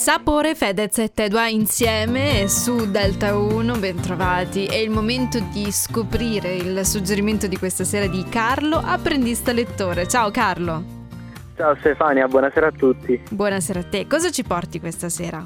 Sapore Fedez e Tedua insieme su Delta 1, bentrovati. È il momento di scoprire il suggerimento di questa sera di Carlo, apprendista lettore. Ciao Carlo. Ciao Stefania, buonasera a tutti. Buonasera a te. Cosa ci porti questa sera?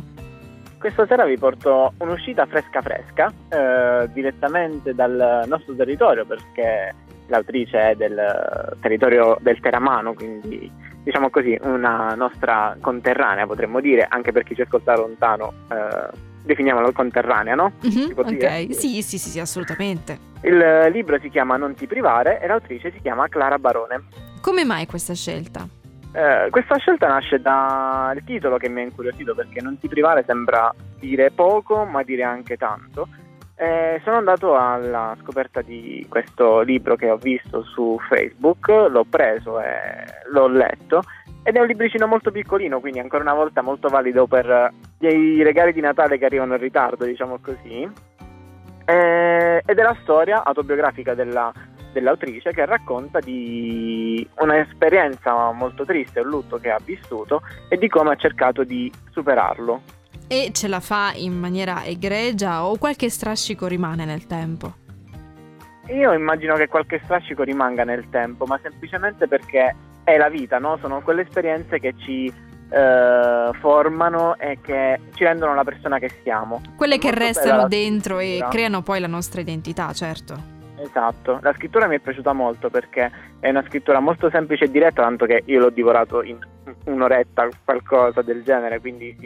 Questa sera vi porto un'uscita fresca fresca, eh, direttamente dal nostro territorio, perché l'autrice è del territorio del Teramano, quindi diciamo così, una nostra conterranea, potremmo dire, anche per chi ci ascolta lontano, eh, definiamola conterranea, no? Mm-hmm, ok, sì, sì, sì, sì, assolutamente. Il libro si chiama Non ti privare e l'autrice si chiama Clara Barone. Come mai questa scelta? Eh, questa scelta nasce dal titolo che mi ha incuriosito perché non ti privare sembra dire poco ma dire anche tanto eh, sono andato alla scoperta di questo libro che ho visto su Facebook, l'ho preso e l'ho letto ed è un libricino molto piccolino, quindi ancora una volta molto valido per i regali di Natale che arrivano in ritardo, diciamo così. Eh, ed è la storia autobiografica della, dell'autrice che racconta di un'esperienza molto triste, un lutto che ha vissuto e di come ha cercato di superarlo. E ce la fa in maniera egregia o qualche strascico rimane nel tempo? Io immagino che qualche strascico rimanga nel tempo, ma semplicemente perché è la vita, no? Sono quelle esperienze che ci eh, formano e che ci rendono la persona che siamo. Quelle che restano dentro e creano poi la nostra identità, certo. Esatto, la scrittura mi è piaciuta molto perché è una scrittura molto semplice e diretta, tanto che io l'ho divorato in un'oretta, qualcosa del genere, quindi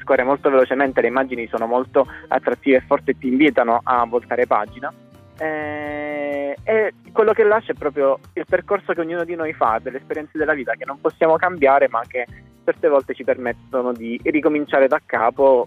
scorre molto velocemente, le immagini sono molto attrattive e forti e ti invitano a voltare pagina. Eh, e quello che lascia è proprio il percorso che ognuno di noi fa, delle esperienze della vita che non possiamo cambiare, ma che certe volte ci permettono di ricominciare da capo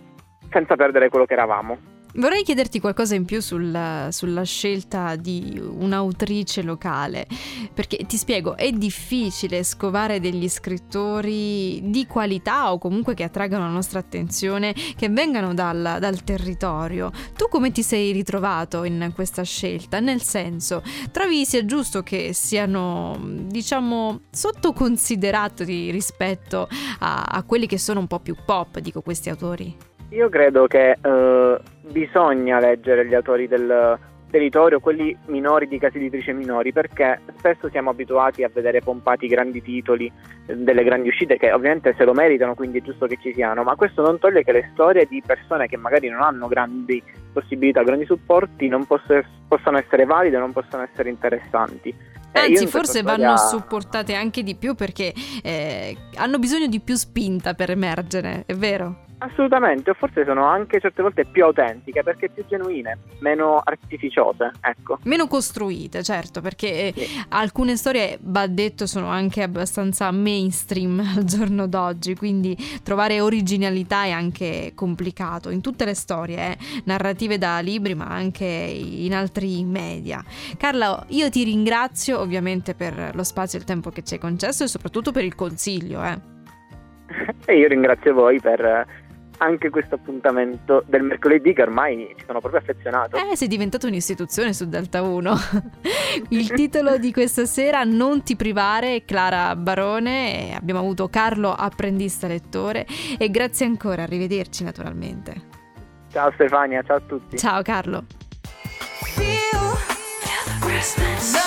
senza perdere quello che eravamo. Vorrei chiederti qualcosa in più sulla, sulla, scelta di un'autrice locale, perché ti spiego, è difficile scovare degli scrittori di qualità o comunque che attraggano la nostra attenzione, che vengano dal, dal territorio. Tu come ti sei ritrovato in questa scelta? Nel senso, trovi sia giusto che siano, diciamo, sottoconsiderati rispetto a, a quelli che sono un po' più pop, dico questi autori? Io credo che eh, bisogna leggere gli autori del territorio, quelli minori di case editrice minori, perché spesso siamo abituati a vedere pompati grandi titoli, eh, delle grandi uscite che ovviamente se lo meritano, quindi è giusto che ci siano, ma questo non toglie che le storie di persone che magari non hanno grandi possibilità, grandi supporti, non posso, possano essere valide, non possono essere interessanti. Eh, Anzi, forse storia... vanno supportate anche di più perché eh, hanno bisogno di più spinta per emergere, è vero? Assolutamente, o forse sono anche certe volte più autentiche perché più genuine, meno artificiose, ecco. Meno costruite, certo, perché sì. alcune storie, va detto, sono anche abbastanza mainstream al giorno d'oggi, quindi trovare originalità è anche complicato in tutte le storie, eh, narrative da libri ma anche in altri media. Carla, io ti ringrazio ovviamente per lo spazio e il tempo che ci hai concesso e soprattutto per il consiglio. Eh. E io ringrazio voi per anche questo appuntamento del mercoledì che ormai ci sono proprio affezionato. Eh, sei diventato un'istituzione su Delta 1. Il titolo di questa sera, Non ti privare, Clara Barone, abbiamo avuto Carlo Apprendista Lettore e grazie ancora, arrivederci naturalmente. Ciao Stefania, ciao a tutti. Ciao Carlo. Feel